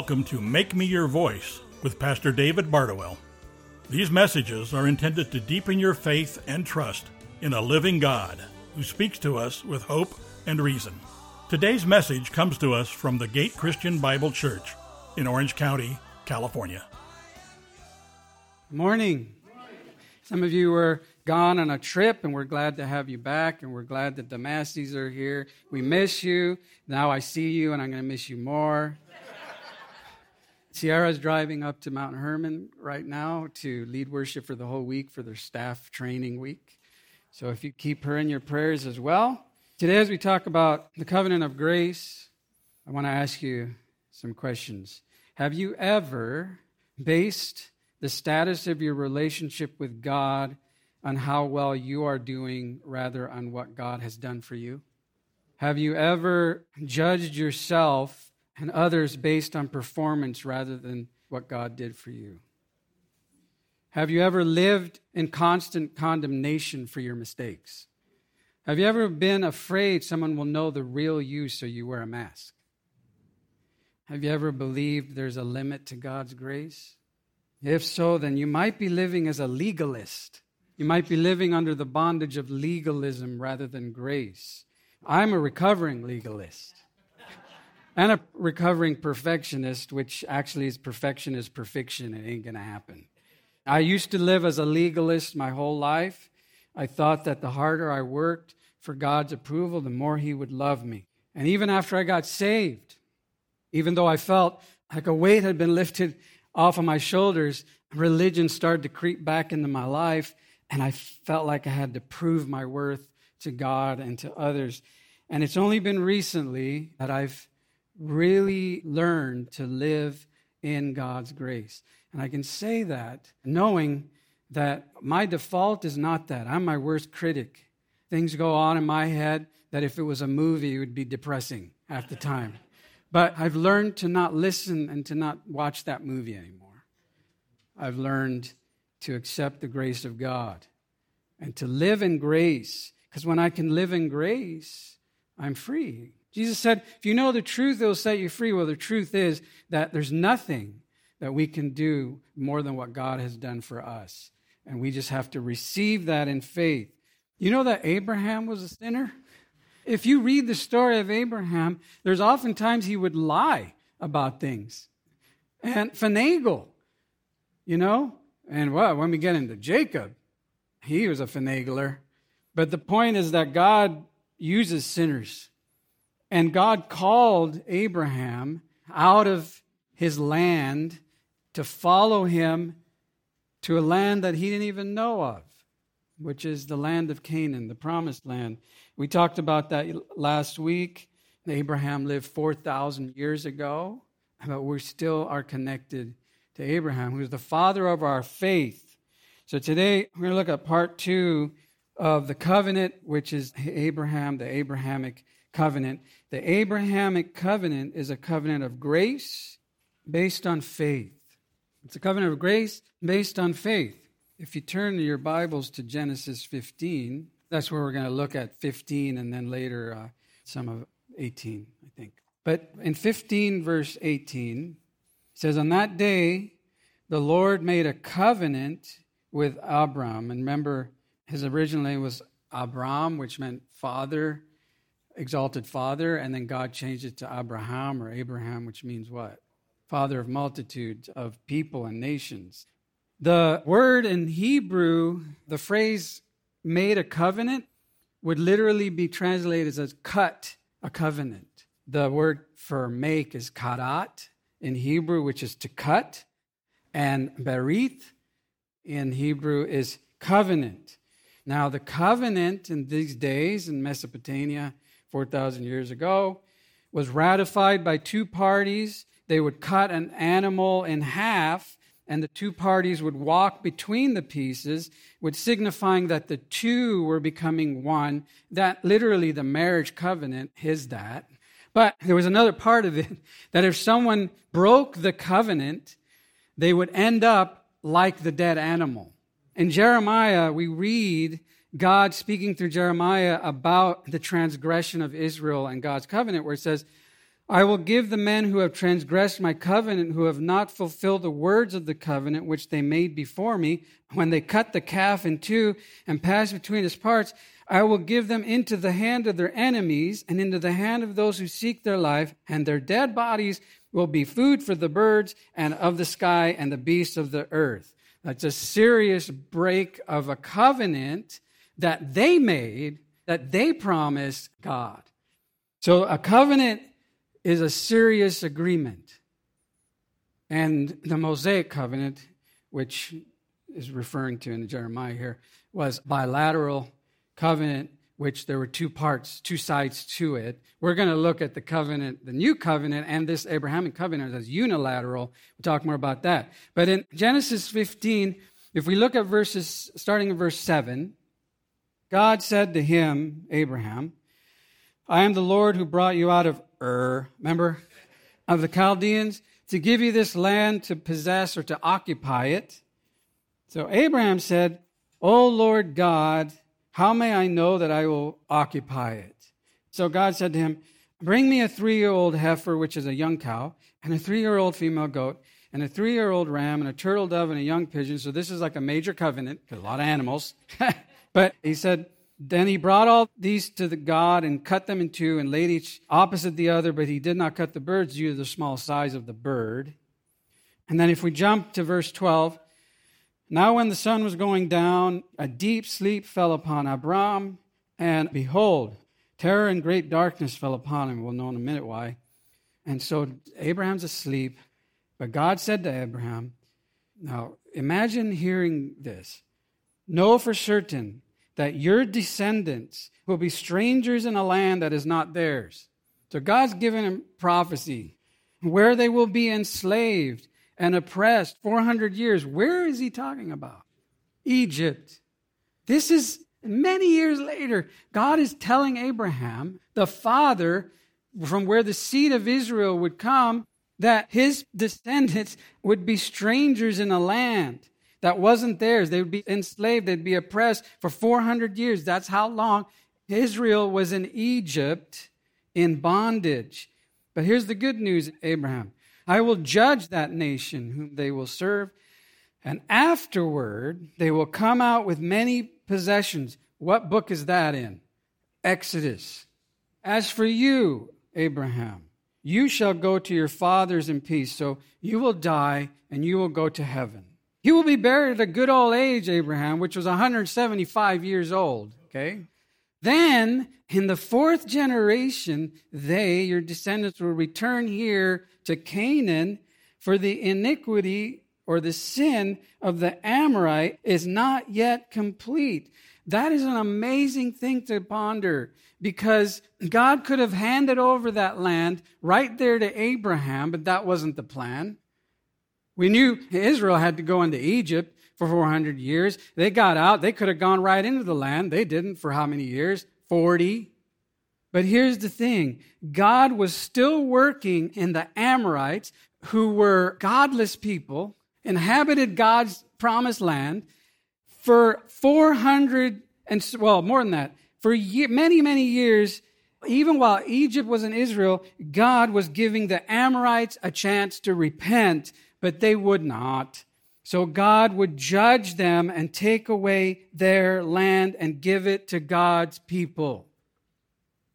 Welcome to Make Me Your Voice with Pastor David Bardowell. These messages are intended to deepen your faith and trust in a living God who speaks to us with hope and reason. Today's message comes to us from the Gate Christian Bible Church in Orange County, California. Morning. Some of you were gone on a trip, and we're glad to have you back, and we're glad that the Masties are here. We miss you. Now I see you, and I'm going to miss you more. Sierra's driving up to Mount Hermon right now to lead worship for the whole week for their staff training week. So if you keep her in your prayers as well. Today, as we talk about the covenant of grace, I want to ask you some questions. Have you ever based the status of your relationship with God on how well you are doing rather on what God has done for you? Have you ever judged yourself and others based on performance rather than what God did for you? Have you ever lived in constant condemnation for your mistakes? Have you ever been afraid someone will know the real you so you wear a mask? Have you ever believed there's a limit to God's grace? If so, then you might be living as a legalist. You might be living under the bondage of legalism rather than grace. I'm a recovering legalist and a recovering perfectionist, which actually is perfection is perfection. It ain't going to happen. I used to live as a legalist my whole life. I thought that the harder I worked for God's approval, the more He would love me. And even after I got saved, even though I felt like a weight had been lifted off of my shoulders, religion started to creep back into my life, and I felt like I had to prove my worth to God and to others. And it's only been recently that I've really learned to live in God's grace. And I can say that knowing that my default is not that. I'm my worst critic. Things go on in my head that if it was a movie, it would be depressing at the time. But I've learned to not listen and to not watch that movie anymore. I've learned to accept the grace of God and to live in grace. Because when I can live in grace, I'm free. Jesus said, If you know the truth, it will set you free. Well, the truth is that there's nothing that we can do more than what God has done for us. And we just have to receive that in faith. You know that Abraham was a sinner? If you read the story of Abraham, there's oftentimes he would lie about things and finagle, you know? And well, when we get into Jacob, he was a finagler. But the point is that God uses sinners. And God called Abraham out of his land to follow him to a land that he didn't even know of, which is the land of Canaan, the promised land. We talked about that last week. Abraham lived 4,000 years ago, but we still are connected to Abraham, who's the father of our faith. So today we're going to look at part two of the covenant, which is Abraham, the Abrahamic covenant. The Abrahamic covenant is a covenant of grace based on faith. It's a covenant of grace based on faith. If you turn your Bibles to Genesis 15, that's where we're going to look at 15 and then later uh, some of 18, I think. But in 15, verse 18, it says, On that day, the Lord made a covenant with Abram. And remember, his original name was Abram, which meant father, exalted father. And then God changed it to Abraham or Abraham, which means what? Father of multitudes of people and nations. The word in Hebrew, the phrase made a covenant would literally be translated as cut a covenant. The word for make is karat in Hebrew, which is to cut, and berith in Hebrew is covenant. Now, the covenant in these days in Mesopotamia, 4,000 years ago, was ratified by two parties. They would cut an animal in half and the two parties would walk between the pieces, which signifying that the two were becoming one. That literally the marriage covenant is that. But there was another part of it that if someone broke the covenant, they would end up like the dead animal. In Jeremiah, we read God speaking through Jeremiah about the transgression of Israel and God's covenant, where it says, I will give the men who have transgressed my covenant, who have not fulfilled the words of the covenant which they made before me, when they cut the calf in two and passed between its parts, I will give them into the hand of their enemies and into the hand of those who seek their life, and their dead bodies will be food for the birds and of the sky and the beasts of the earth. That's a serious break of a covenant that they made, that they promised God. So a covenant is a serious agreement. And the Mosaic covenant, which is referring to in Jeremiah here, was bilateral covenant, which there were two parts, two sides to it. We're going to look at the covenant, the new covenant, and this Abrahamic covenant as unilateral. We'll talk more about that. But in Genesis 15, if we look at verses, starting in verse 7, God said to him, Abraham, I am the Lord who brought you out of Ur, remember, of the Chaldeans, to give you this land to possess or to occupy it. So Abraham said, O Lord God, how may I know that I will occupy it? So God said to him, Bring me a three year old heifer, which is a young cow, and a three year old female goat, and a three year old ram, and a turtle dove, and a young pigeon. So this is like a major covenant, a lot of animals. but he said, then he brought all these to the God and cut them in two and laid each opposite the other, but he did not cut the birds due to the small size of the bird. And then if we jump to verse 12, now when the sun was going down, a deep sleep fell upon Abram, and behold, terror and great darkness fell upon him. We'll know in a minute why. And so Abraham's asleep, but God said to Abraham, Now imagine hearing this. Know for certain that your descendants will be strangers in a land that is not theirs. So God's given him prophecy where they will be enslaved and oppressed 400 years. Where is he talking about? Egypt. This is many years later. God is telling Abraham, the father from where the seed of Israel would come, that his descendants would be strangers in a land that wasn't theirs. They would be enslaved, they'd be oppressed for 400 years. That's how long Israel was in Egypt in bondage. But here's the good news, Abraham I will judge that nation whom they will serve, and afterward they will come out with many possessions. What book is that in? Exodus. As for you, Abraham, you shall go to your fathers in peace. So you will die and you will go to heaven. He will be buried at a good old age, Abraham, which was 175 years old. Okay? Then, in the fourth generation, they, your descendants, will return here to Canaan, for the iniquity or the sin of the Amorite is not yet complete. That is an amazing thing to ponder because God could have handed over that land right there to Abraham, but that wasn't the plan. We knew Israel had to go into Egypt for 400 years. They got out. They could have gone right into the land. They didn't for how many years? 40. But here's the thing God was still working in the Amorites, who were godless people, inhabited God's promised land for 400 and, well, more than that, for many, many years. Even while Egypt was in Israel, God was giving the Amorites a chance to repent but they would not. So God would judge them and take away their land and give it to God's people.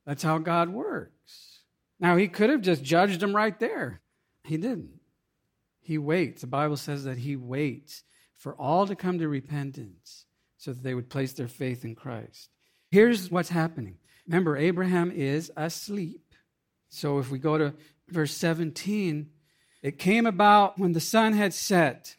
That's how God works. Now, He could have just judged them right there. He didn't. He waits. The Bible says that He waits for all to come to repentance so that they would place their faith in Christ. Here's what's happening. Remember, Abraham is asleep. So if we go to verse 17, it came about when the sun had set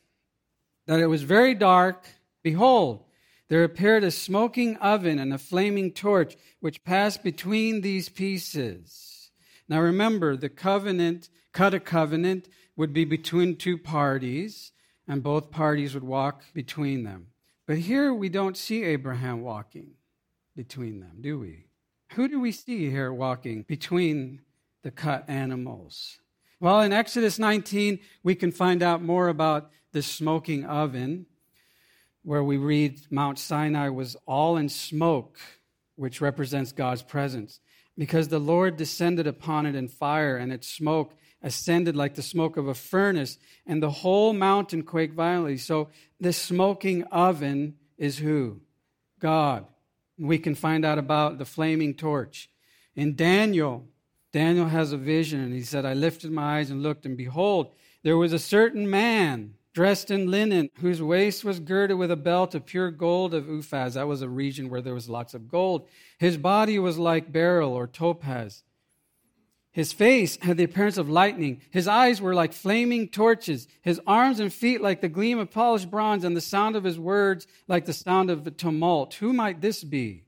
that it was very dark. Behold, there appeared a smoking oven and a flaming torch which passed between these pieces. Now remember, the covenant, cut a covenant, would be between two parties, and both parties would walk between them. But here we don't see Abraham walking between them, do we? Who do we see here walking between the cut animals? Well, in Exodus 19, we can find out more about the smoking oven, where we read Mount Sinai was all in smoke, which represents God's presence. because the Lord descended upon it in fire, and its smoke ascended like the smoke of a furnace, and the whole mountain quaked violently. So the smoking oven is who? God. We can find out about the flaming torch. In Daniel, Daniel has a vision, and he said, I lifted my eyes and looked, and behold, there was a certain man dressed in linen, whose waist was girded with a belt of pure gold of Uphaz. That was a region where there was lots of gold. His body was like beryl or topaz. His face had the appearance of lightning. His eyes were like flaming torches. His arms and feet like the gleam of polished bronze, and the sound of his words like the sound of tumult. Who might this be?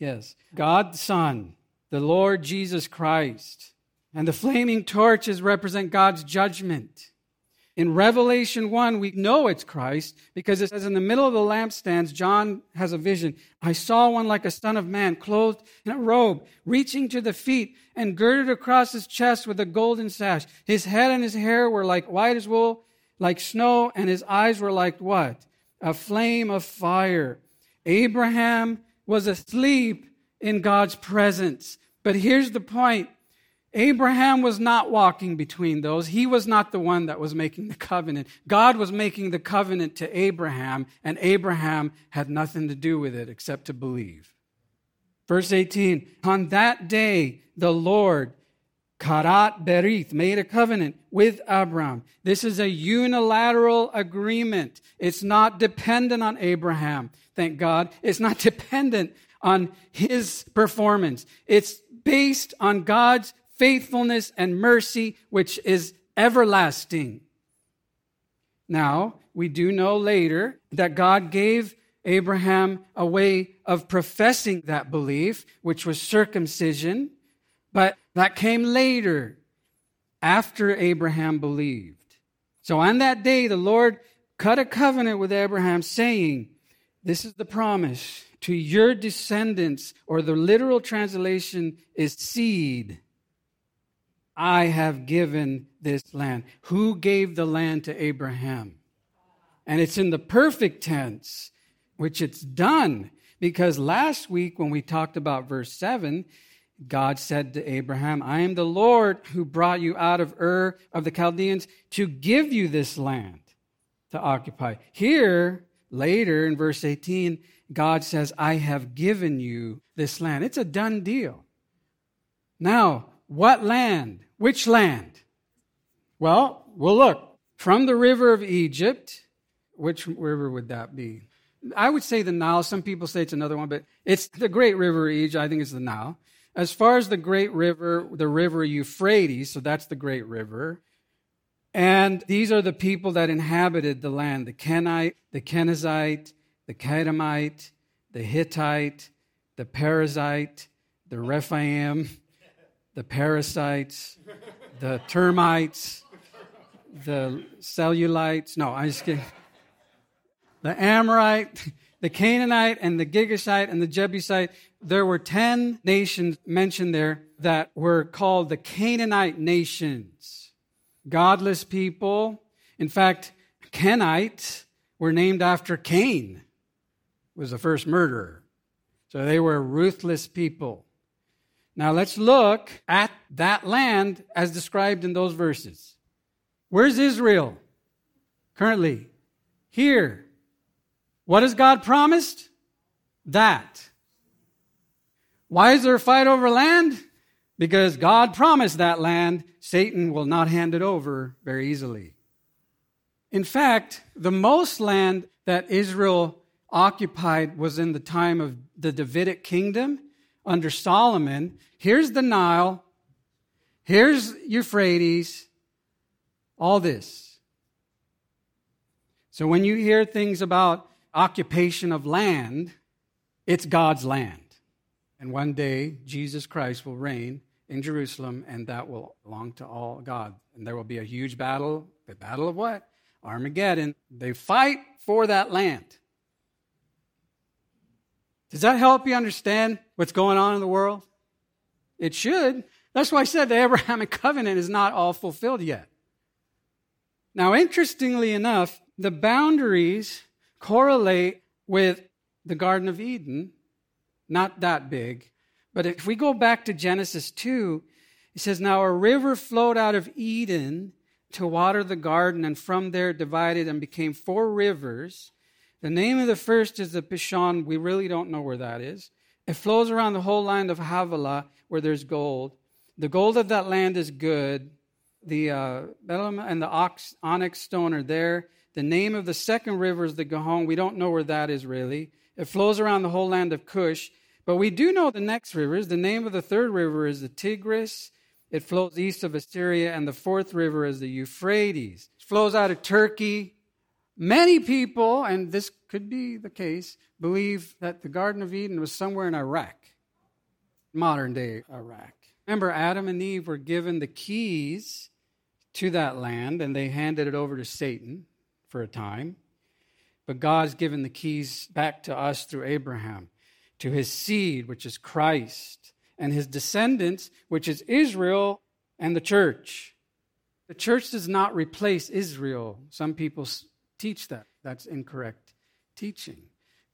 Yes, God the Son, the Lord Jesus Christ. And the flaming torches represent God's judgment. In Revelation 1, we know it's Christ because it says in the middle of the lampstands, John has a vision. I saw one like a son of man, clothed in a robe, reaching to the feet and girded across his chest with a golden sash. His head and his hair were like white as wool, like snow, and his eyes were like what? A flame of fire. Abraham was asleep in God's presence. But here's the point Abraham was not walking between those. He was not the one that was making the covenant. God was making the covenant to Abraham, and Abraham had nothing to do with it except to believe. Verse 18 On that day, the Lord, Karat Berith, made a covenant with Abraham. This is a unilateral agreement. It's not dependent on Abraham, thank God. It's not dependent on his performance. It's based on God's faithfulness and mercy, which is everlasting. Now, we do know later that God gave Abraham a way of professing that belief, which was circumcision, but that came later, after Abraham believed. So on that day, the Lord cut a covenant with Abraham, saying, This is the promise to your descendants, or the literal translation is seed. I have given this land. Who gave the land to Abraham? And it's in the perfect tense, which it's done. Because last week, when we talked about verse 7, God said to Abraham, I am the Lord who brought you out of Ur of the Chaldeans to give you this land to occupy. Here, later in verse 18, God says, I have given you this land. It's a done deal. Now, what land? Which land? Well, we'll look. From the river of Egypt, which river would that be? I would say the Nile. Some people say it's another one, but it's the great river Egypt. I think it's the Nile. As far as the great river, the river Euphrates, so that's the great river. And these are the people that inhabited the land the Kenite, the Kenizzite, the Kedemite, the Hittite, the Perizzite, the Rephaim, the parasites, the termites, the cellulites. No, I'm just kidding. The Amorite, the Canaanite, and the Girgashite, and the Jebusite. There were 10 nations mentioned there that were called the Canaanite nations. Godless people. In fact, Kenites were named after Cain, was the first murderer. So they were ruthless people. Now let's look at that land as described in those verses. Where's Israel currently? Here. What has God promised? That. Why is there a fight over land? Because God promised that land. Satan will not hand it over very easily. In fact, the most land that Israel occupied was in the time of the Davidic kingdom under Solomon. Here's the Nile. Here's Euphrates. All this. So when you hear things about occupation of land, it's God's land. And one day, Jesus Christ will reign in Jerusalem, and that will belong to all God. And there will be a huge battle. The battle of what? Armageddon. They fight for that land. Does that help you understand what's going on in the world? It should. That's why I said the Abrahamic covenant is not all fulfilled yet. Now, interestingly enough, the boundaries correlate with the Garden of Eden, not that big, But if we go back to Genesis 2, it says, Now a river flowed out of Eden to water the garden, and from there divided and became four rivers. The name of the first is the Pishon. We really don't know where that is. It flows around the whole land of Havilah, where there's gold. The gold of that land is good. The uh, and the ox, onyx stone are there. The name of the second river is the Gihon. We don't know where that is really. It flows around the whole land of Cush. But we do know the next rivers. The name of the third river is the Tigris. It flows east of Assyria, and the fourth river is the Euphrates. It flows out of Turkey. Many people, and this could be the case, believe that the Garden of Eden was somewhere in Iraq, modern day Iraq. Remember, Adam and Eve were given the keys to that land, and they handed it over to Satan for a time. But God's given the keys back to us through Abraham, to his seed, which is Christ and his descendants, which is Israel and the church. The church does not replace Israel. Some people teach that. That's incorrect teaching.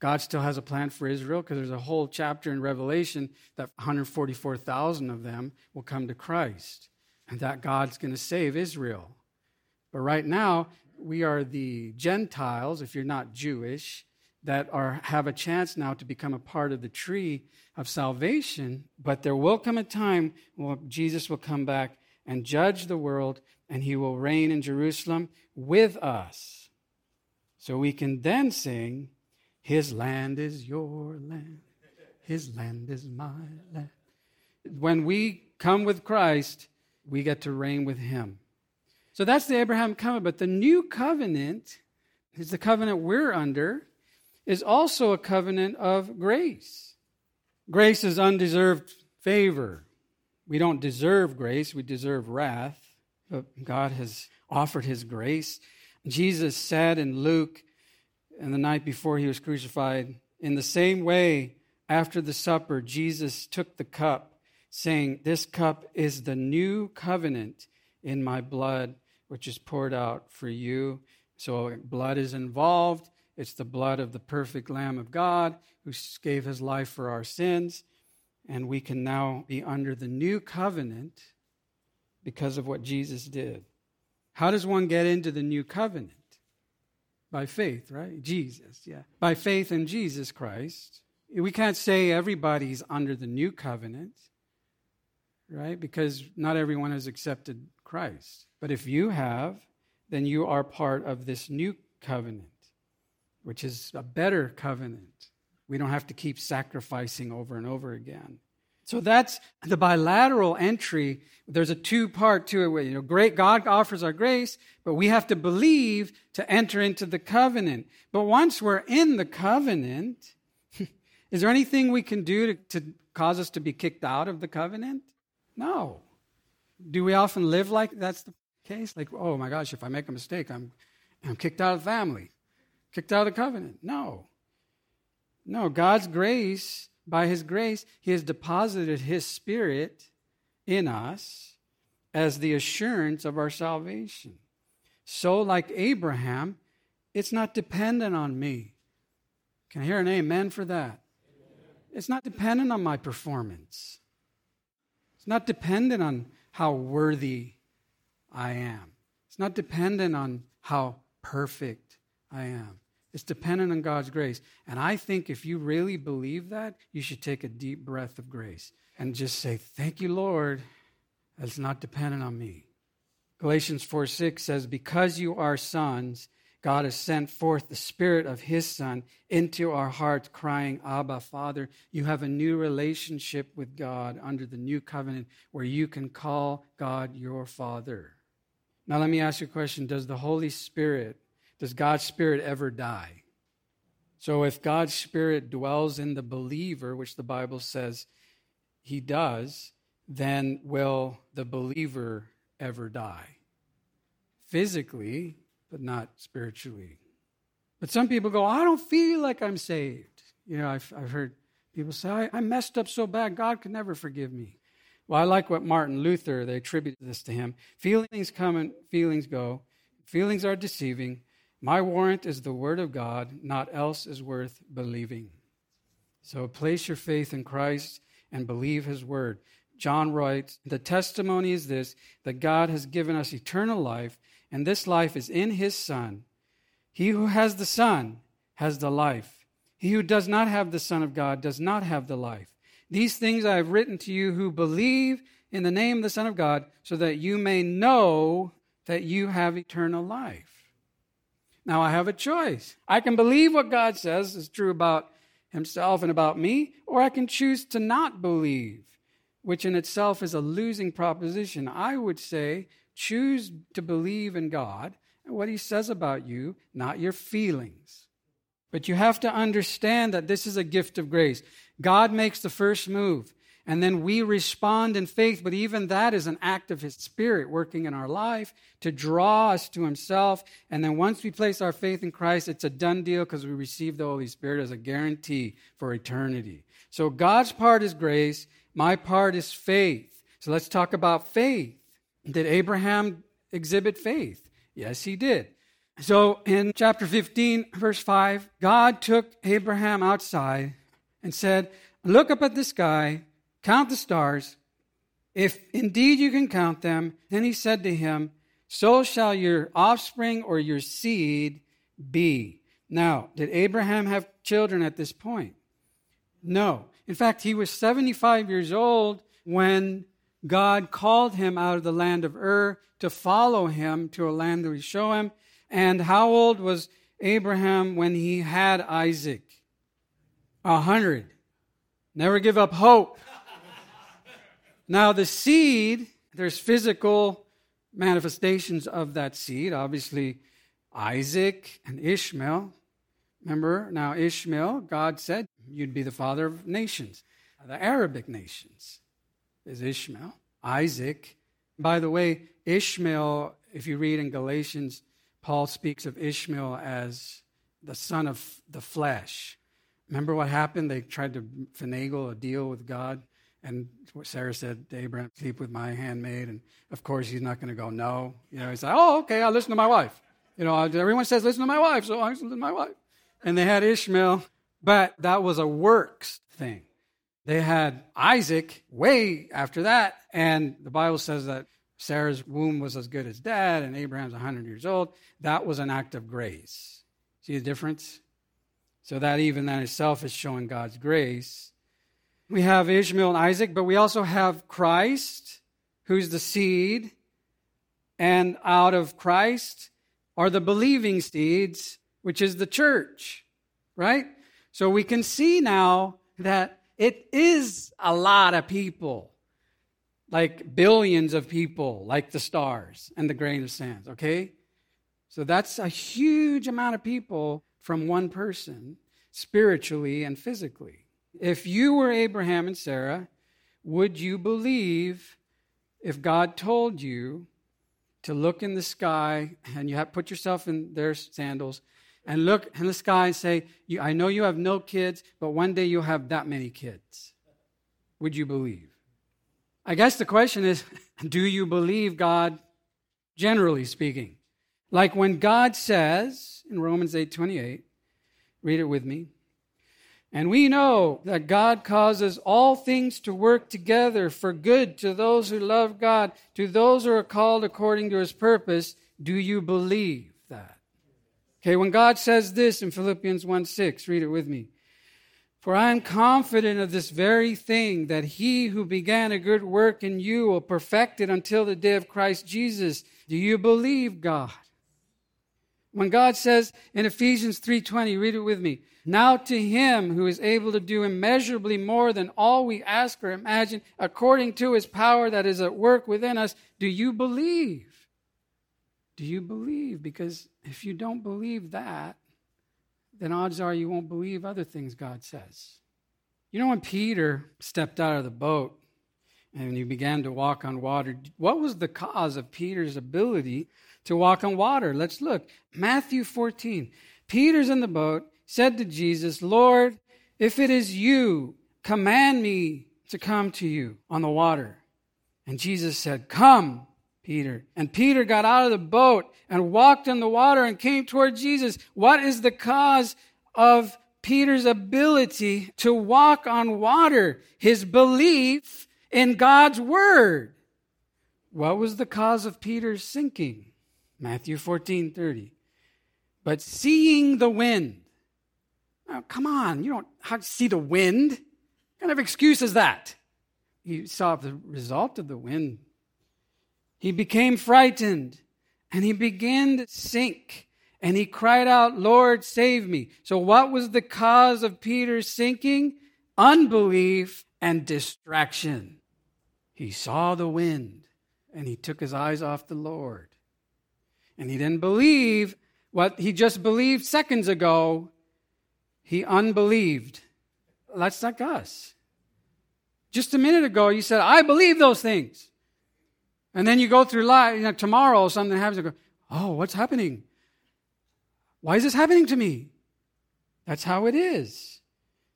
God still has a plan for Israel because there's a whole chapter in Revelation that 144,000 of them will come to Christ and that God's going to save Israel. But right now, we are the Gentiles, if you're not Jewish, that are, have a chance now to become a part of the tree of salvation, but there will come a time when Jesus will come back and judge the world, and he will reign in Jerusalem with us. So we can then sing, His land is your land, His land is my land. When we come with Christ, we get to reign with Him. So that's the Abraham covenant. But the new covenant is the covenant we're under, is also a covenant of grace. Grace is undeserved favor. We don't deserve grace, we deserve wrath. But God has offered his grace. Jesus said in Luke, and the night before he was crucified, in the same way, after the supper, Jesus took the cup, saying, This cup is the new covenant in my blood, which is poured out for you. So blood is involved. It's the blood of the perfect Lamb of God who gave his life for our sins. And we can now be under the new covenant because of what Jesus did. How does one get into the new covenant? By faith, right? Jesus, yeah. By faith in Jesus Christ. We can't say everybody's under the new covenant, right? Because not everyone has accepted Christ. But if you have, then you are part of this new covenant which is a better covenant. We don't have to keep sacrificing over and over again. So that's the bilateral entry. There's a two part to it. You know, great God offers our grace, but we have to believe to enter into the covenant. But once we're in the covenant, is there anything we can do to, to cause us to be kicked out of the covenant? No. Do we often live like that's the case? Like, oh my gosh, if I make a mistake, I'm, I'm kicked out of the family kicked out of the covenant. No. No, God's grace, by His grace, He has deposited His Spirit in us as the assurance of our salvation. So, like Abraham, it's not dependent on me. Can I hear an amen for that? It's not dependent on my performance. It's not dependent on how worthy I am. It's not dependent on how perfect I am. It's dependent on God's grace. And I think if you really believe that, you should take a deep breath of grace and just say, Thank you, Lord. It's not dependent on me. Galatians 4 6 says, Because you are sons, God has sent forth the Spirit of His Son into our hearts, crying, Abba, Father. You have a new relationship with God under the new covenant where you can call God your Father. Now, let me ask you a question Does the Holy Spirit does God's Spirit ever die? So, if God's Spirit dwells in the believer, which the Bible says he does, then will the believer ever die? Physically, but not spiritually. But some people go, I don't feel like I'm saved. You know, I've, I've heard people say, I, I messed up so bad, God could never forgive me. Well, I like what Martin Luther, they attribute this to him. Feelings come and feelings go. Feelings are deceiving. My warrant is the word of God, not else is worth believing. So place your faith in Christ and believe his word. John writes, The testimony is this that God has given us eternal life, and this life is in his Son. He who has the Son has the life. He who does not have the Son of God does not have the life. These things I have written to you who believe in the name of the Son of God, so that you may know that you have eternal life. Now I have a choice. I can believe what God says is true about himself and about me, or I can choose to not believe, which in itself is a losing proposition. I would say choose to believe in God and what he says about you, not your feelings. But you have to understand that this is a gift of grace. God makes the first move. And then we respond in faith, but even that is an act of His Spirit working in our life to draw us to Himself. And then once we place our faith in Christ, it's a done deal because we receive the Holy Spirit as a guarantee for eternity. So God's part is grace, my part is faith. So let's talk about faith. Did Abraham exhibit faith? Yes, he did. So in chapter 15, verse 5, God took Abraham outside and said, Look up at the sky Count the stars. If indeed you can count them, then he said to him, So shall your offspring or your seed be. Now, did Abraham have children at this point? No. In fact, he was 75 years old when God called him out of the land of Ur to follow him to a land that would show him. And how old was Abraham when he had Isaac? A hundred. Never give up hope. Now, the seed, there's physical manifestations of that seed. Obviously, Isaac and Ishmael. Remember, now Ishmael, God said, you'd be the father of nations. The Arabic nations is Ishmael. Isaac. By the way, Ishmael, if you read in Galatians, Paul speaks of Ishmael as the son of the flesh. Remember what happened? They tried to finagle a deal with God. And Sarah said to Abraham, sleep with my handmaid. And of course, he's not going to go, no. You know, he's like, oh, okay, I'll listen to my wife. You know, everyone says, listen to my wife, so I listen to my wife. And they had Ishmael, but that was a works thing. They had Isaac way after that. And the Bible says that Sarah's womb was as good as dad, and Abraham's 100 years old. That was an act of grace. See the difference? So that even that itself is showing God's grace. We have Ishmael and Isaac, but we also have Christ, who's the seed. And out of Christ are the believing seeds, which is the church, right? So we can see now that it is a lot of people, like billions of people, like the stars and the grain of sand, okay? So that's a huge amount of people from one person, spiritually and physically. If you were Abraham and Sarah, would you believe if God told you to look in the sky and you have put yourself in their sandals and look in the sky and say, I know you have no kids, but one day you'll have that many kids? Would you believe? I guess the question is do you believe God, generally speaking? Like when God says in Romans 8 28, read it with me. And we know that God causes all things to work together for good to those who love God, to those who are called according to his purpose. Do you believe that? Okay, when God says this in Philippians 1 6, read it with me. For I am confident of this very thing, that he who began a good work in you will perfect it until the day of Christ Jesus. Do you believe God? When God says in Ephesians 3:20, read it with me. Now to him who is able to do immeasurably more than all we ask or imagine, according to his power that is at work within us, do you believe? Do you believe? Because if you don't believe that, then odds are you won't believe other things God says. You know, when Peter stepped out of the boat and he began to walk on water, what was the cause of Peter's ability to walk on water? Let's look. Matthew 14. Peter's in the boat said to Jesus, Lord, if it is you, command me to come to you on the water. And Jesus said, Come, Peter. And Peter got out of the boat and walked in the water and came toward Jesus. What is the cause of Peter's ability to walk on water, his belief in God's word. What was the cause of Peter's sinking? Matthew 14 30. But seeing the wind. Now, come on, you don't how see the wind. What kind of excuse is that? He saw the result of the wind. He became frightened and he began to sink and he cried out, Lord, save me. So, what was the cause of Peter's sinking? Unbelief and distraction. He saw the wind and he took his eyes off the Lord. And he didn't believe what he just believed seconds ago. He unbelieved. That's like us. Just a minute ago, you said, I believe those things. And then you go through life, you know, tomorrow something happens, you go, oh, what's happening? Why is this happening to me? That's how it is.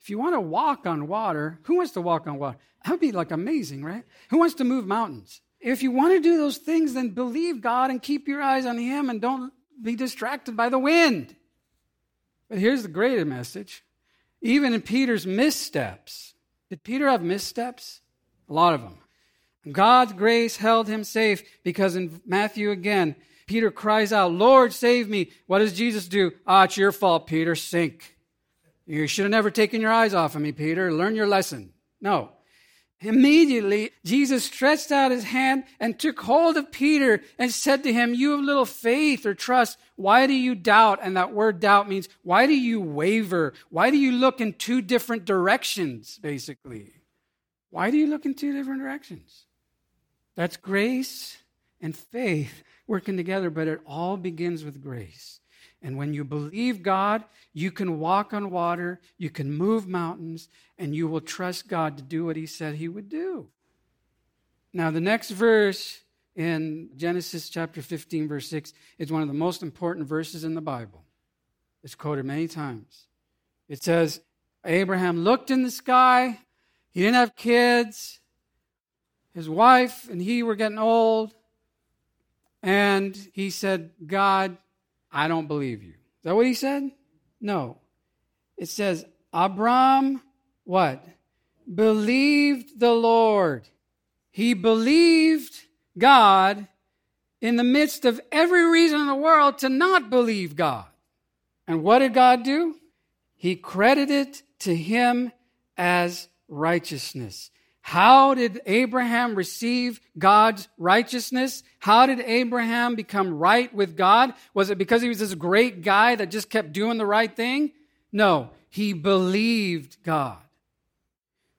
If you want to walk on water, who wants to walk on water? That would be like amazing, right? Who wants to move mountains? If you want to do those things, then believe God and keep your eyes on Him and don't be distracted by the wind. But here's the greater message. Even in Peter's missteps, did Peter have missteps? A lot of them. God's grace held him safe because in Matthew again, Peter cries out, Lord, save me. What does Jesus do? Ah, it's your fault, Peter. Sink. You should have never taken your eyes off of me, Peter. Learn your lesson. No. Immediately, Jesus stretched out his hand and took hold of Peter and said to him, You have little faith or trust. Why do you doubt? And that word doubt means, why do you waver? Why do you look in two different directions, basically? Why do you look in two different directions? That's grace and faith working together, but it all begins with grace. And when you believe God, you can walk on water, you can move mountains, and you will trust God to do what He said He would do. Now, the next verse in Genesis chapter 15, verse 6, is one of the most important verses in the Bible. It's quoted many times. It says, Abraham looked in the sky, he didn't have kids, his wife and he were getting old, and he said, God, I don't believe you. Is that what he said? No. It says, Abram, what? Believed the Lord. He believed God in the midst of every reason in the world to not believe God. And what did God do? He credited to him as righteousness. How did Abraham receive God's righteousness? How did Abraham become right with God? Was it because he was this great guy that just kept doing the right thing? No, he believed God.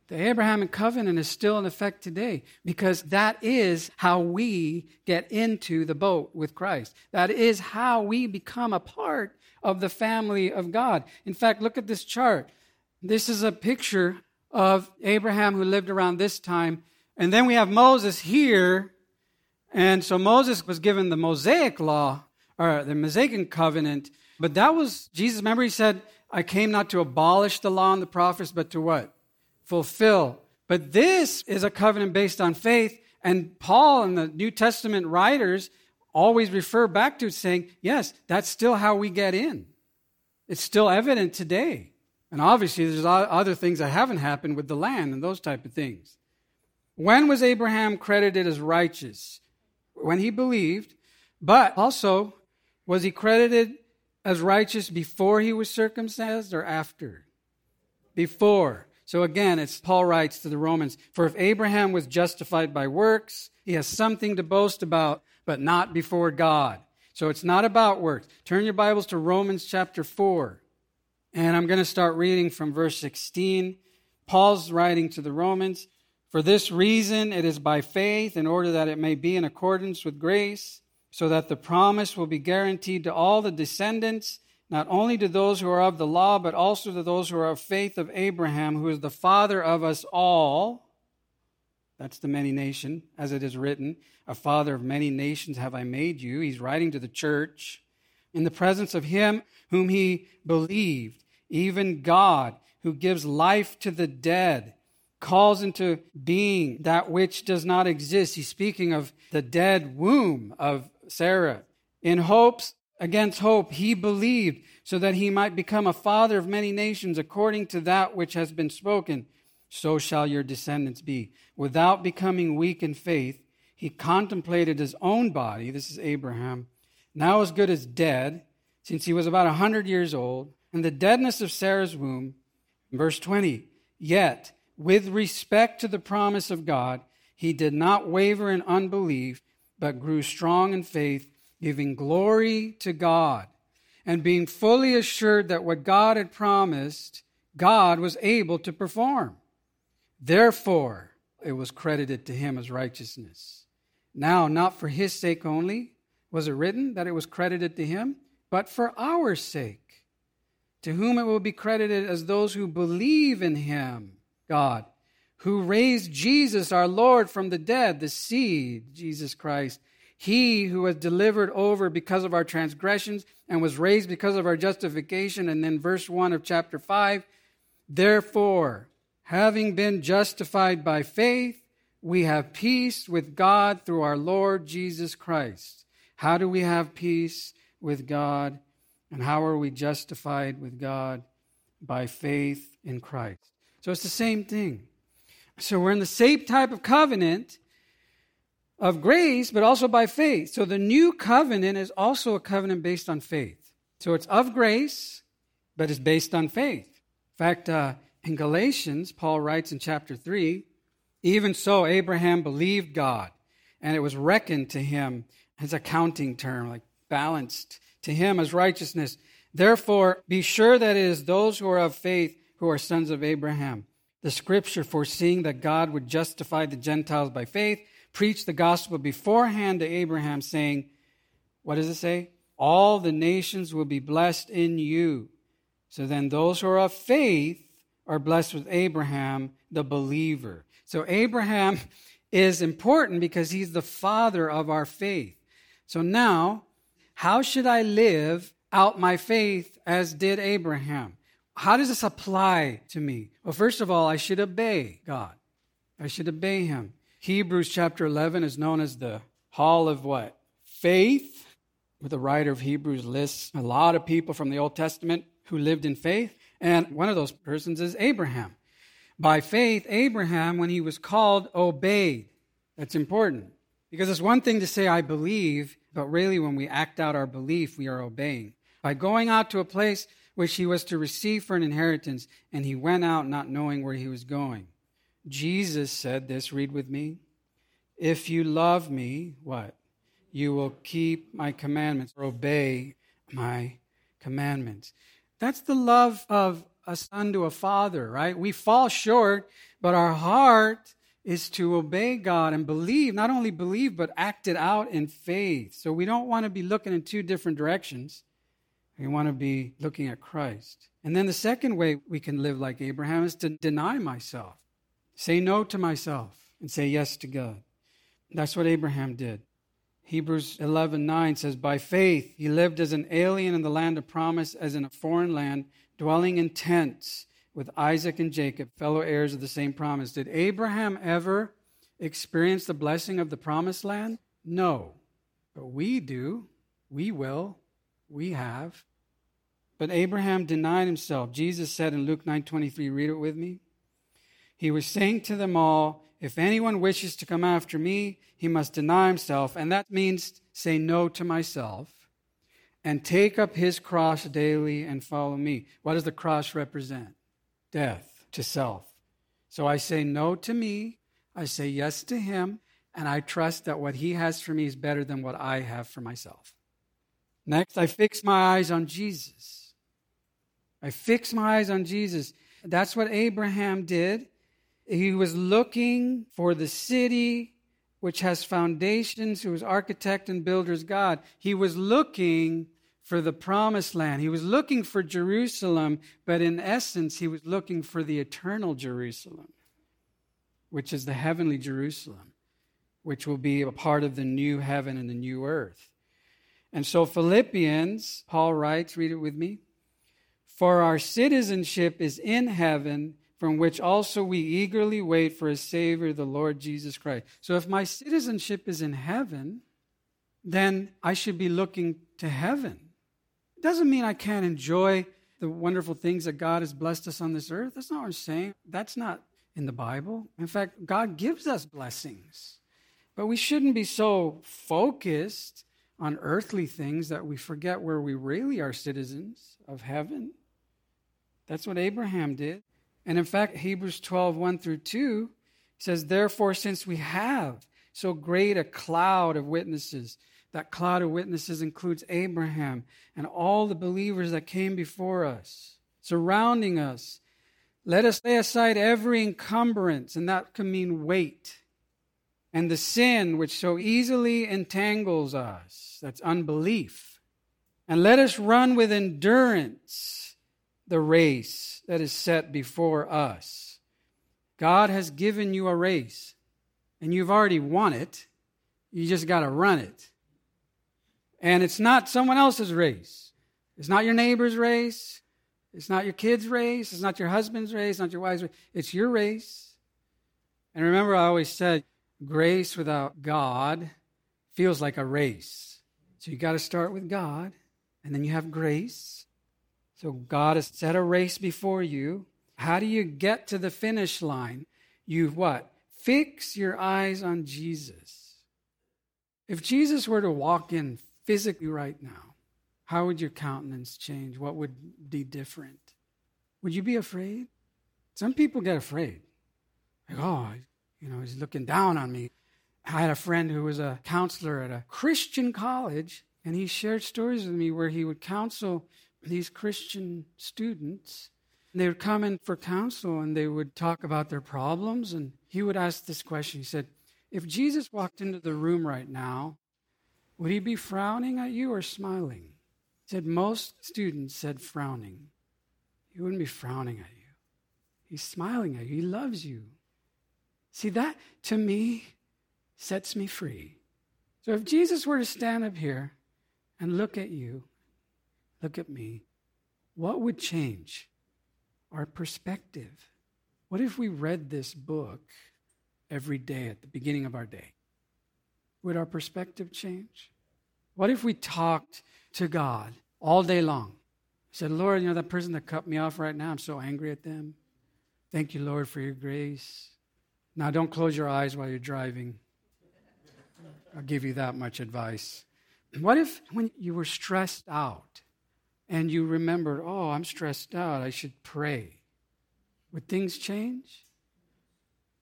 The Abrahamic covenant is still in effect today because that is how we get into the boat with Christ. That is how we become a part of the family of God. In fact, look at this chart. This is a picture of Abraham who lived around this time. And then we have Moses here. And so Moses was given the Mosaic law, or the Mosaic covenant. But that was, Jesus, remember, he said, I came not to abolish the law and the prophets, but to what? Fulfill. But this is a covenant based on faith. And Paul and the New Testament writers always refer back to saying, yes, that's still how we get in. It's still evident today. And obviously, there's other things that haven't happened with the land and those type of things. When was Abraham credited as righteous? When he believed, but also, was he credited as righteous before he was circumcised or after? Before. So again, it's Paul writes to the Romans, for if Abraham was justified by works, he has something to boast about, but not before God. So it's not about works. Turn your Bibles to Romans chapter 4. And I'm going to start reading from verse 16. Paul's writing to the Romans For this reason, it is by faith, in order that it may be in accordance with grace, so that the promise will be guaranteed to all the descendants, not only to those who are of the law, but also to those who are of faith of Abraham, who is the father of us all. That's the many nation, as it is written, A father of many nations have I made you. He's writing to the church in the presence of him whom he believed, even God, who gives life to the dead, calls into being that which does not exist. He's speaking of the dead womb of Sarah, in hopes against hope, he believed so that he might become a father of many nations according to that which has been spoken. So shall your descendants be. Without becoming weak in faith, he contemplated his own body. This is Abraham, now as good as dead, since he was about a hundred years old, and the deadness of Sarah's womb. Verse 20. Yet, with respect to the promise of God, he did not waver in unbelief, but grew strong in faith giving glory to God and being fully assured that what God had promised, God was able to perform. Therefore, it was credited to him as righteousness. Now, not for his sake only was it written that it was credited to him, but for our sake, to whom it will be credited as those who believe in him, God, who raised Jesus our Lord from the dead, the seed, Jesus Christ he who was delivered over because of our transgressions and was raised because of our justification. And then verse 1 of chapter 5 Therefore, having been justified by faith, we have peace with God through our Lord Jesus Christ. How do we have peace with God? And how are we justified with God? By faith in Christ. So it's the same thing. So we're in the same type of covenant of grace, but also by faith. So the new covenant is also a covenant based on faith. So it's of grace, but it's based on faith. In fact, uh, in Galatians, Paul writes in chapter 3 even so, Abraham believed God, and it was reckoned to him as accounting term, like balanced to him as righteousness. Therefore, be sure that it is those who are of faith who are sons of Abraham. The scripture foreseeing that God would justify the Gentiles by faith preached the gospel beforehand to Abraham, saying, What does it say? All the nations will be blessed in you. So then those who are of faith are blessed with Abraham, the believer. So Abraham is important because he's the father of our faith. So now, how should I live out my faith as did Abraham? How does this apply to me? Well, first of all, I should obey God. I should obey him. Hebrews chapter 11 is known as the hall of what? Faith, the writer of Hebrews lists a lot of people from the Old Testament who lived in faith. And one of those persons is Abraham. By faith, Abraham, when he was called, obeyed. That's important. Because it's one thing to say, I believe, but really when we act out our belief, we are obeying. By going out to a place which he was to receive for an inheritance, and he went out not knowing where he was going. Jesus said this, read with me. If you love me, what? You will keep my commandments or obey my commandments. That's the love of a son to a father, right? We fall short, but our heart is to obey God and believe, not only believe, but act it out in faith. So we don't want to be looking in two different directions. We want to be looking at Christ. And then the second way we can live like Abraham is to deny myself. Say no to myself and say yes to God. That's what Abraham did. Hebrews 11:9 says by faith he lived as an alien in the land of promise as in a foreign land dwelling in tents with Isaac and Jacob fellow heirs of the same promise. Did Abraham ever experience the blessing of the promised land? No. But we do. We will. We have. But Abraham denied himself. Jesus said in Luke 9:23, read it with me. He was saying to them all, If anyone wishes to come after me, he must deny himself. And that means say no to myself and take up his cross daily and follow me. What does the cross represent? Death to self. So I say no to me, I say yes to him, and I trust that what he has for me is better than what I have for myself. Next, I fix my eyes on Jesus. I fix my eyes on Jesus. That's what Abraham did. He was looking for the city which has foundations, whose architect and builder is God. He was looking for the promised land. He was looking for Jerusalem, but in essence, he was looking for the eternal Jerusalem, which is the heavenly Jerusalem, which will be a part of the new heaven and the new earth. And so, Philippians, Paul writes, read it with me. For our citizenship is in heaven from which also we eagerly wait for a Savior, the Lord Jesus Christ. So if my citizenship is in heaven, then I should be looking to heaven. Doesn't mean I can't enjoy the wonderful things that God has blessed us on this earth. That's not what I'm saying. That's not in the Bible. In fact, God gives us blessings. But we shouldn't be so focused on earthly things that we forget where we really are citizens of heaven. That's what Abraham did. And in fact, Hebrews 12, 1 through 2 says, Therefore, since we have so great a cloud of witnesses, that cloud of witnesses includes Abraham and all the believers that came before us, surrounding us. Let us lay aside every encumbrance, and that can mean weight, and the sin which so easily entangles us, that's unbelief. And let us run with endurance the race that is set before us. God has given you a race, and you've already won it. You just got to run it. And it's not someone else's race. It's not your neighbor's race. It's not your kid's race. It's not your husband's race. Not your wife's race. It's your race. And remember, I always said grace without God feels like a race. So you got to start with God, and then you have grace. So God has set a race before you. How do you get to the finish line? You what? Fix your eyes on Jesus. If Jesus were to walk in physically right now, how would your countenance change? What would be different? Would you be afraid? Some people get afraid. Like, oh, you know, he's looking down on me. I had a friend who was a counselor at a Christian college, and he shared stories with me where he would counsel these Christian students. And they would come in for counsel and they would talk about their problems. And he would ask this question He said, If Jesus walked into the room right now would he be frowning at you or smiling? He said most students said frowning. He wouldn't be frowning at you. He's smiling at you. He loves you. See, that to me sets me free. So if Jesus were to stand up here and look at you, look at me, what would change? Our perspective. What if we read this book every day at the beginning of our day? Would our perspective change? What if we talked to God all day long? Said, Lord, you know, that person that cut me off right now, I'm so angry at them. Thank you, Lord, for your grace. Now, don't close your eyes while you're driving. I'll give you that much advice. What if, when you were stressed out and you remembered, oh, I'm stressed out, I should pray? Would things change?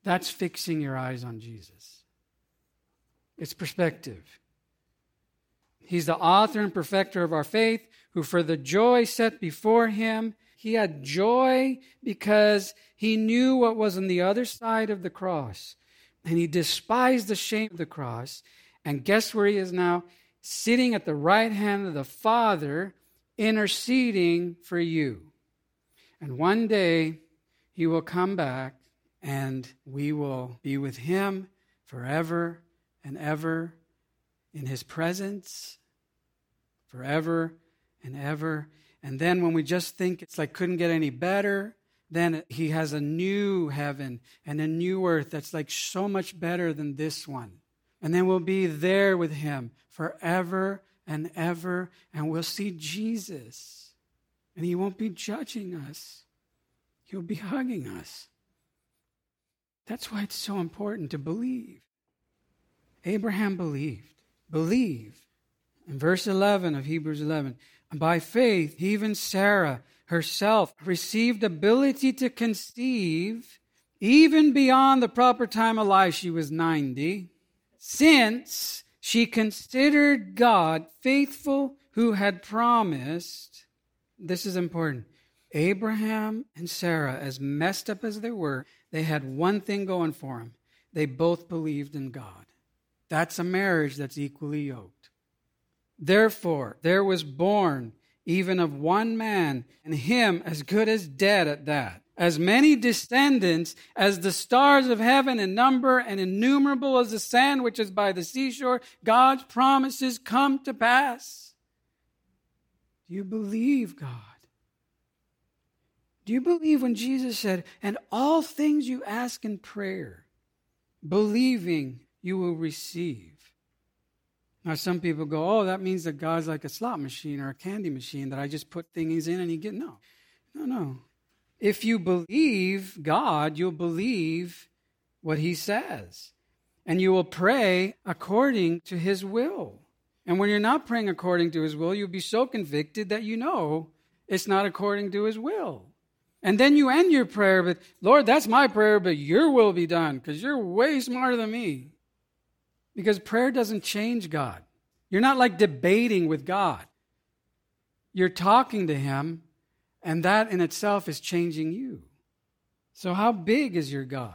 That's fixing your eyes on Jesus. It's perspective. He's the author and perfecter of our faith, who for the joy set before him, he had joy because he knew what was on the other side of the cross. And he despised the shame of the cross. And guess where he is now? Sitting at the right hand of the Father, interceding for you. And one day he will come back and we will be with him forever and ever in his presence forever and ever. And then when we just think it's like couldn't get any better, then he has a new heaven and a new earth that's like so much better than this one. And then we'll be there with him forever and ever, and we'll see Jesus. And he won't be judging us, he'll be hugging us. That's why it's so important to believe. Abraham believed. Believe. In verse 11 of Hebrews 11, by faith, even Sarah herself received ability to conceive even beyond the proper time of life. She was 90, since she considered God faithful who had promised. This is important. Abraham and Sarah, as messed up as they were, they had one thing going for them. They both believed in God. That's a marriage that's equally yoked. Therefore, there was born even of one man, and him as good as dead at that. As many descendants as the stars of heaven in number and innumerable as the sand which is by the seashore, God's promises come to pass. Do you believe God? Do you believe when Jesus said, and all things you ask in prayer, believing you will receive. Now, some people go, oh, that means that God's like a slot machine or a candy machine that I just put things in and you get. No, no, no. If you believe God, you'll believe what He says. And you will pray according to His will. And when you're not praying according to His will, you'll be so convicted that you know it's not according to His will. And then you end your prayer with, Lord, that's my prayer, but your will be done because you're way smarter than me. Because prayer doesn't change God. You're not like debating with God. You're talking to Him, and that in itself is changing you. So, how big is your God?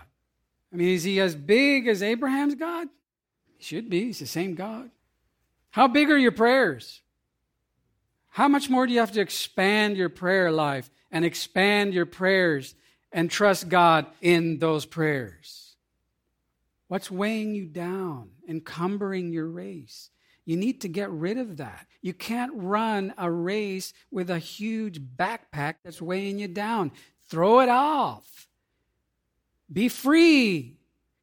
I mean, is He as big as Abraham's God? He should be. He's the same God. How big are your prayers? How much more do you have to expand your prayer life and expand your prayers and trust God in those prayers? What's weighing you down, encumbering your race? You need to get rid of that. You can't run a race with a huge backpack that's weighing you down. Throw it off. Be free.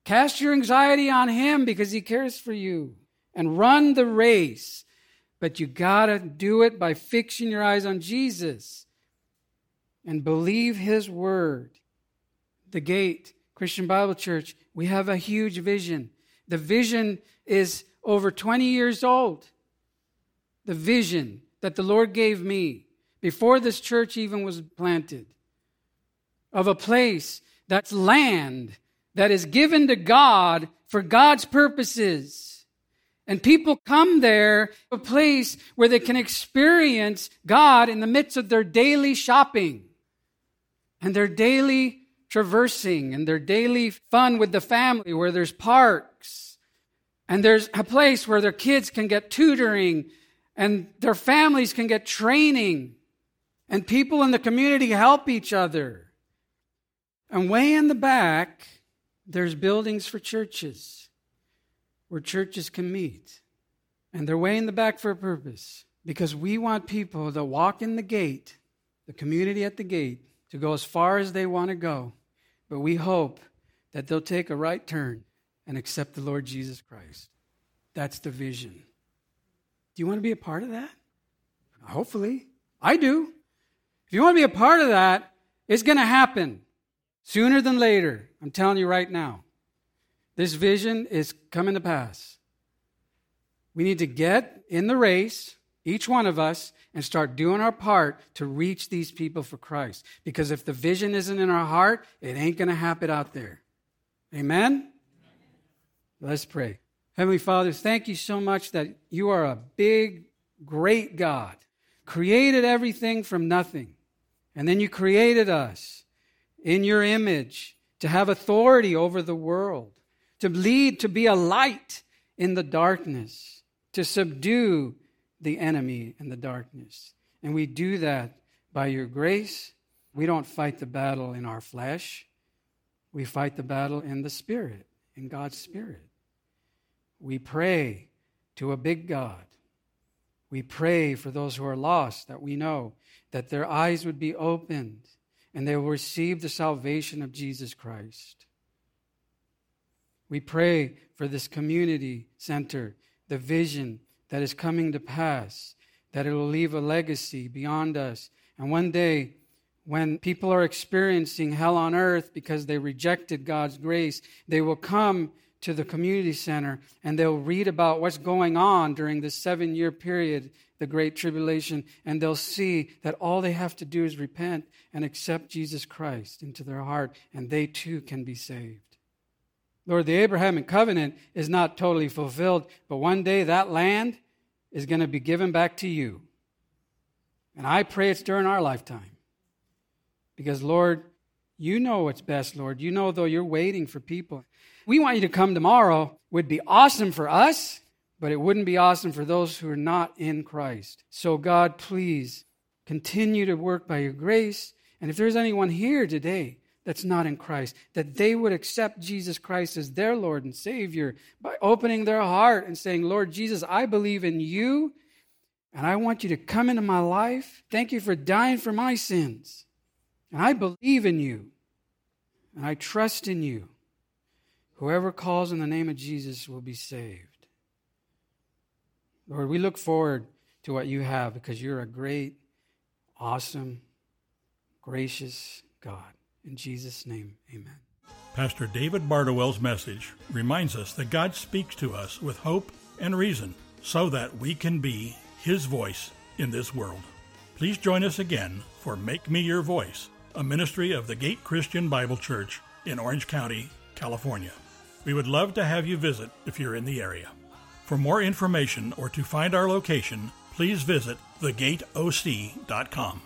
Cast your anxiety on Him because He cares for you. And run the race but you got to do it by fixing your eyes on Jesus and believe his word. The gate, Christian Bible Church, we have a huge vision. The vision is over 20 years old. The vision that the Lord gave me before this church even was planted of a place that's land that is given to God for God's purposes and people come there, a place where they can experience God in the midst of their daily shopping and their daily traversing and their daily fun with the family, where there's parks and there's a place where their kids can get tutoring and their families can get training and people in the community help each other. And way in the back, there's buildings for churches where churches can meet. And they're way in the back for a purpose because we want people to walk in the gate, the community at the gate, to go as far as they want to go. But we hope that they'll take a right turn and accept the Lord Jesus Christ. That's the vision. Do you want to be a part of that? Hopefully. I do. If you want to be a part of that, it's going to happen sooner than later. I'm telling you right now. This vision is coming to pass. We need to get in the race, each one of us, and start doing our part to reach these people for Christ. Because if the vision isn't in our heart, it ain't going to happen out there. Amen? Let's pray. Heavenly Father, thank you so much that you are a big, great God. Created everything from nothing. And then you created us in your image to have authority over the world to lead, to be a light in the darkness, to subdue the enemy and the darkness. And we do that by your grace. We don't fight the battle in our flesh, we fight the battle in the Spirit, in God's Spirit. We pray to a big God. We pray for those who are lost that we know that their eyes would be opened and they will receive the salvation of Jesus Christ. We pray for this community center, the vision that is coming to pass, that it will leave a legacy beyond us. And one day, when people are experiencing hell on earth because they rejected God's grace, they will come to the community center and they'll read about what's going on during this seven year period, the Great Tribulation, and they'll see that all they have to do is repent and accept Jesus Christ into their heart, and they too can be saved. Lord, the Abrahamic covenant is not totally fulfilled, but one day that land is going to be given back to you. And I pray it's during our lifetime. Because, Lord, you know what's best, Lord. You know, though, you're waiting for people. We want you to come tomorrow. Would be awesome for us, but it wouldn't be awesome for those who are not in Christ. So, God, please continue to work by your grace. And if there's anyone here today that's not in Christ, that they would accept Jesus Christ as their Lord and Savior by opening their heart and saying, Lord Jesus, I believe in you and I want you to come into my life. Thank you for dying for my sins. And I believe in you and I trust in you. Whoever calls in the name of Jesus will be saved. Lord, we look forward to what you have because you're a great, awesome, gracious God. In Jesus' name, amen. Pastor David Bardowell's message reminds us that God speaks to us with hope and reason so that we can be His voice in this world. Please join us again for Make Me Your Voice, a ministry of the Gate Christian Bible Church in Orange County, California. We would love to have you visit if you're in the area. For more information or to find our location, please visit thegateoc.com.